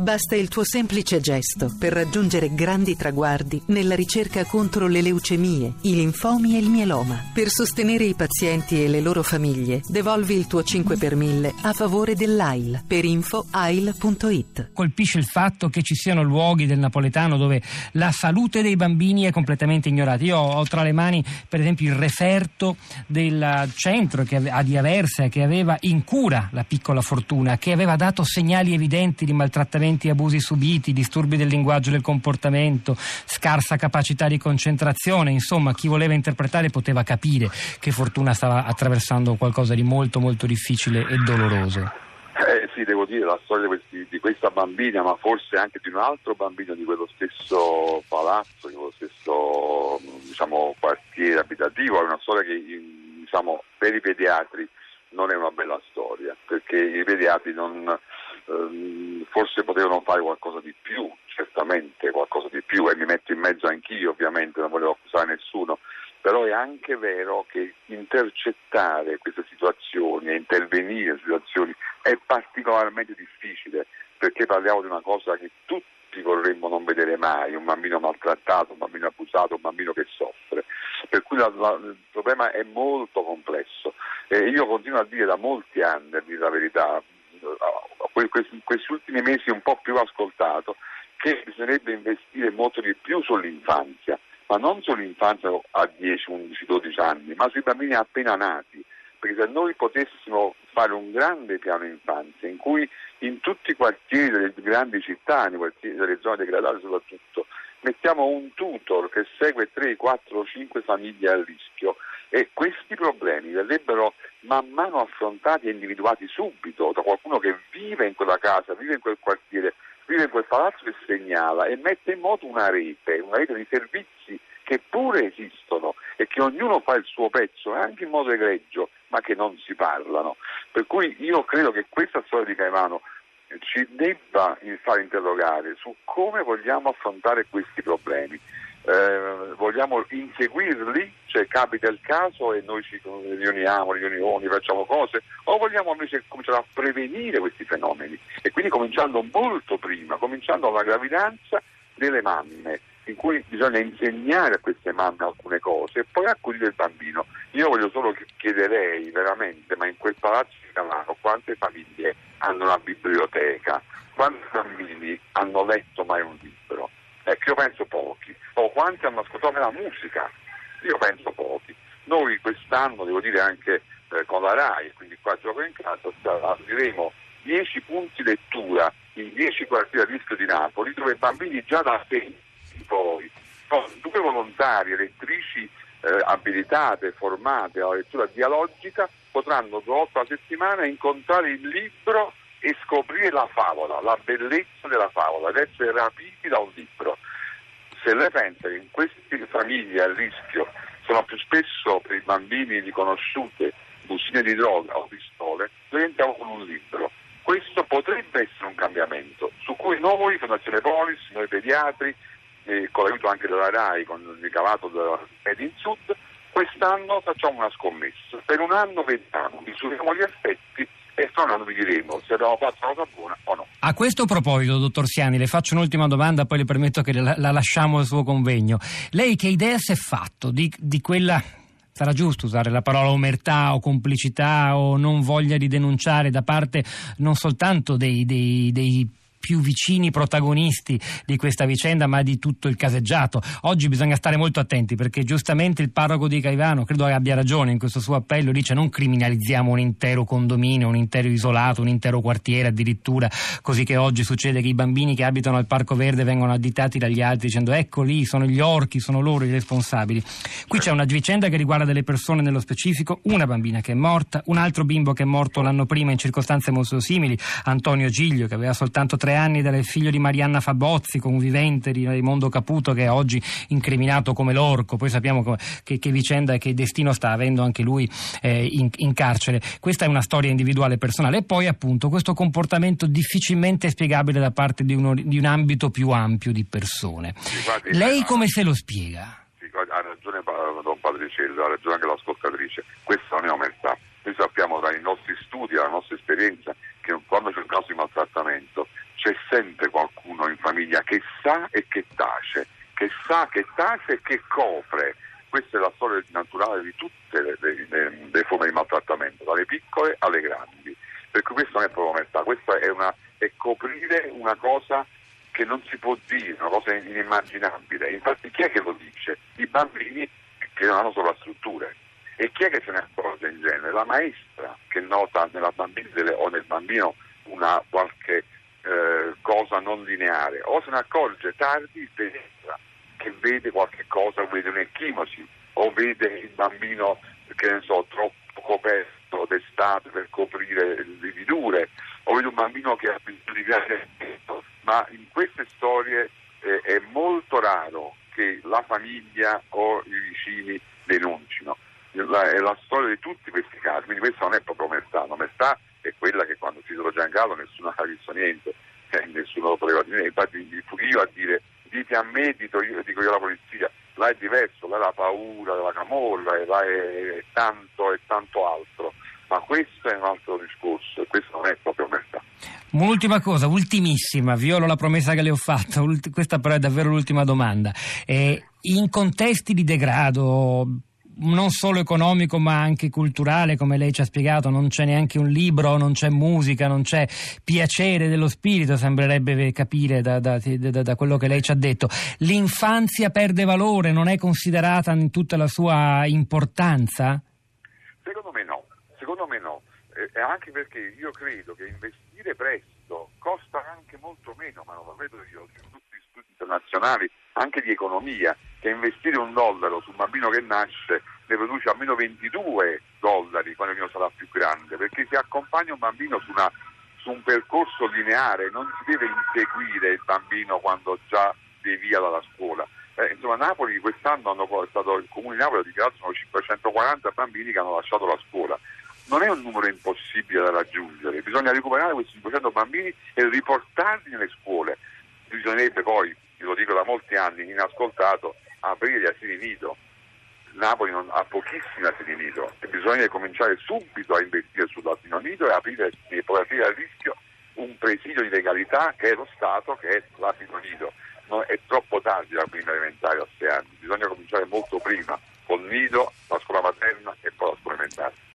Basta il tuo semplice gesto per raggiungere grandi traguardi nella ricerca contro le leucemie, i linfomi e il mieloma. Per sostenere i pazienti e le loro famiglie, devolvi il tuo 5 per 1000 a favore dell'AIL per info AIL.it. Colpisce il fatto che ci siano luoghi del napoletano dove la salute dei bambini è completamente ignorata. Io ho tra le mani, per esempio, il referto del centro che a di Aversa che aveva in cura la piccola fortuna, che aveva dato segnali evidenti di maltrattamenti e abusi subiti, disturbi del linguaggio e del comportamento, scarsa capacità di concentrazione, insomma chi voleva interpretare poteva capire che Fortuna stava attraversando qualcosa di molto molto difficile e doloroso. Eh sì, devo dire, la storia di, questa bambina, ma forse anche di un altro bambino di quello stesso palazzo, di quello stesso diciamo, quartiere abitativo, è una storia che diciamo, per i pediatri non è una bella storia, perché i pediatri non, ehm, forse potevano fare qualcosa di più, certamente qualcosa di più, e mi metto in mezzo anch'io ovviamente, non volevo accusare nessuno, però è anche vero che intercettare queste situazioni e intervenire in situazioni è particolarmente difficile perché parliamo di una cosa che tutti vorremmo non vedere mai, un bambino maltrattato, un bambino abusato, un bambino che soffre. Per cui la, la, il problema è molto complesso e io continuo a dire da molti anni, a dire la verità, in questi ultimi mesi un po' più ascoltato, che bisognerebbe investire molto di più sull'infanzia ma non sull'infanzia a 10, 11, 12 anni, ma sui bambini appena nati. Perché se noi potessimo fare un grande piano infanzia in cui in tutti i quartieri delle grandi città, delle zone degradate soprattutto, mettiamo un tutor che segue 3, 4, 5 famiglie a rischio e questi problemi verrebbero man mano affrontati e individuati subito da qualcuno che vive in quella casa, vive in quel quartiere, vive in quel palazzo che segnala e mette in moto una rete, una rete di servizi che pure esistono e che ognuno fa il suo pezzo, anche in modo egregio, ma che non si parlano. Per cui io credo che questa storia di Caivano ci debba far interrogare su come vogliamo affrontare questi problemi. Eh, vogliamo inseguirli, cioè capita il caso e noi ci riuniamo, riunioni, facciamo cose, o vogliamo invece cominciare a prevenire questi fenomeni e quindi cominciando molto prima, cominciando dalla gravidanza delle mamme, in cui bisogna insegnare a queste mamme alcune cose e poi accudire il bambino. Io voglio solo chiederei veramente, ma in quel palazzo di Milano quante famiglie hanno una biblioteca? Quanti bambini hanno letto mai un libro? Ecco, io penso pochi. O ascoltato la musica? Io penso pochi. Noi quest'anno, devo dire anche eh, con la RAI, quindi qua gioco in casa, apriremo 10 punti lettura in 10 quartieri a rischio di Napoli, dove i bambini già da 6 poi con due volontari lettrici eh, abilitate, formate alla lettura dialogica, potranno due volte alla settimana incontrare il libro e scoprire la favola, la bellezza della favola, ed essere rapiti da un libro. Se lei pensa che in queste famiglie a rischio sono più spesso per i bambini riconosciute bustine di droga o pistole, noi entriamo con un libro. Questo potrebbe essere un cambiamento su cui noi, Fondazione Polis, noi pediatri, eh, con l'aiuto anche della RAI, con il ricavato della Made Sud, quest'anno facciamo una scommessa. Per un anno vediamo, misuriamo gli effetti e fra un anno vi diremo se abbiamo fatto una cosa buona o no. A questo proposito, dottor Siani, le faccio un'ultima domanda, poi le permetto che la, la lasciamo al suo convegno. Lei che idea si è fatto di, di quella sarà giusto usare la parola omertà o complicità o non voglia di denunciare da parte non soltanto dei, dei, dei più vicini protagonisti di questa vicenda, ma di tutto il caseggiato. Oggi bisogna stare molto attenti perché giustamente il parroco di Caivano, credo abbia ragione in questo suo appello, dice non criminalizziamo un intero condominio, un intero isolato, un intero quartiere addirittura, così che oggi succede che i bambini che abitano al Parco Verde vengono additati dagli altri dicendo ecco lì sono gli orchi, sono loro i responsabili. Qui c'è una vicenda che riguarda delle persone nello specifico, una bambina che è morta, un altro bimbo che è morto l'anno prima in circostanze molto simili, Antonio Giglio che aveva soltanto tre anni del figlio di Marianna Fabozzi, convivente di Raimondo Caputo, che è oggi incriminato come l'orco. Poi sappiamo che, che vicenda e che destino sta avendo anche lui eh, in, in, carcere. Questa è una storia individuale personale. E poi, appunto, questo comportamento difficilmente spiegabile da parte di, uno, di un ambito più ampio di persone. Infatti, Lei come se lo spiega? ha ragione Don Padricello, ha ragione anche l'ascoltatrice. Questa non è omertà. Noi sappiamo dai nostri studi, dalla nostra esperienza, che quando c'è un caso di maltrattamento c'è sempre qualcuno in famiglia che sa e che tace, che sa, che tace e che copre. Questa è la storia naturale di tutte le, le, le, le forme di maltrattamento, dalle piccole alle grandi. Per cui questo non è proprio omertà, questo è, una, è coprire una cosa che non si può dire, una cosa inimmaginabile. Infatti chi è che lo dice? I bambini che non hanno sovrastrutture. E chi è che se ne accorge in genere? La maestra che nota nella bambina o nel bambino una qualche eh, cosa non lineare, o se ne accorge tardi il che vede qualche cosa, vede un'ecchimosi, o vede il bambino che ne so, troppo coperto d'estate per coprire le vidure, o vede un bambino che ha bisogno di grande ma in queste storie eh, è molto raro che la famiglia o i vicini denuncino. La, è la storia di tutti questi casi, quindi questa non è proprio omertà, l'omertà in gallo nessuno ha visto niente, eh, nessuno lo poteva dire, infatti io a dire dite a me, dico io, dico io alla polizia, là è diverso, là è la paura della camorra, là è, è tanto e tanto altro, ma questo è un altro discorso e questo non è proprio omertà. Un'ultima cosa, ultimissima, violo la promessa che le ho fatto, questa però è davvero l'ultima domanda. Eh, in contesti di degrado, non solo economico ma anche culturale, come lei ci ha spiegato, non c'è neanche un libro, non c'è musica, non c'è piacere dello spirito, sembrerebbe capire da, da, da, da quello che lei ci ha detto. L'infanzia perde valore, non è considerata in tutta la sua importanza? Secondo me no, secondo me no, eh, anche perché io credo che investire presto costa anche molto meno, ma non lo vedo io, gli studi internazionali, anche di economia, che investire un dollaro su un bambino che nasce ne produce almeno 22 dollari quando il sarà più grande, perché se accompagna un bambino su, una, su un percorso lineare non si deve inseguire il bambino quando già devia dalla scuola. Eh, insomma, Napoli quest'anno hanno portato, il comune di Napoli ha dichiarato sono 540 bambini che hanno lasciato la scuola. Non è un numero impossibile da raggiungere, bisogna recuperare questi 500 bambini e riportarli nelle scuole. Bisognerebbe poi, lo dico da molti anni, inascoltato, aprire gli asili nido. Napoli non, ha pochissimi asili nido e bisogna cominciare subito a investire sull'asilo nido e aprire e poi aprire a rischio un presidio di legalità che è lo Stato, che è l'asilo nido. No, è troppo tardi la prima elementare a sei anni, bisogna cominciare molto prima, col nido, la scuola materna e poi la scuola elementare.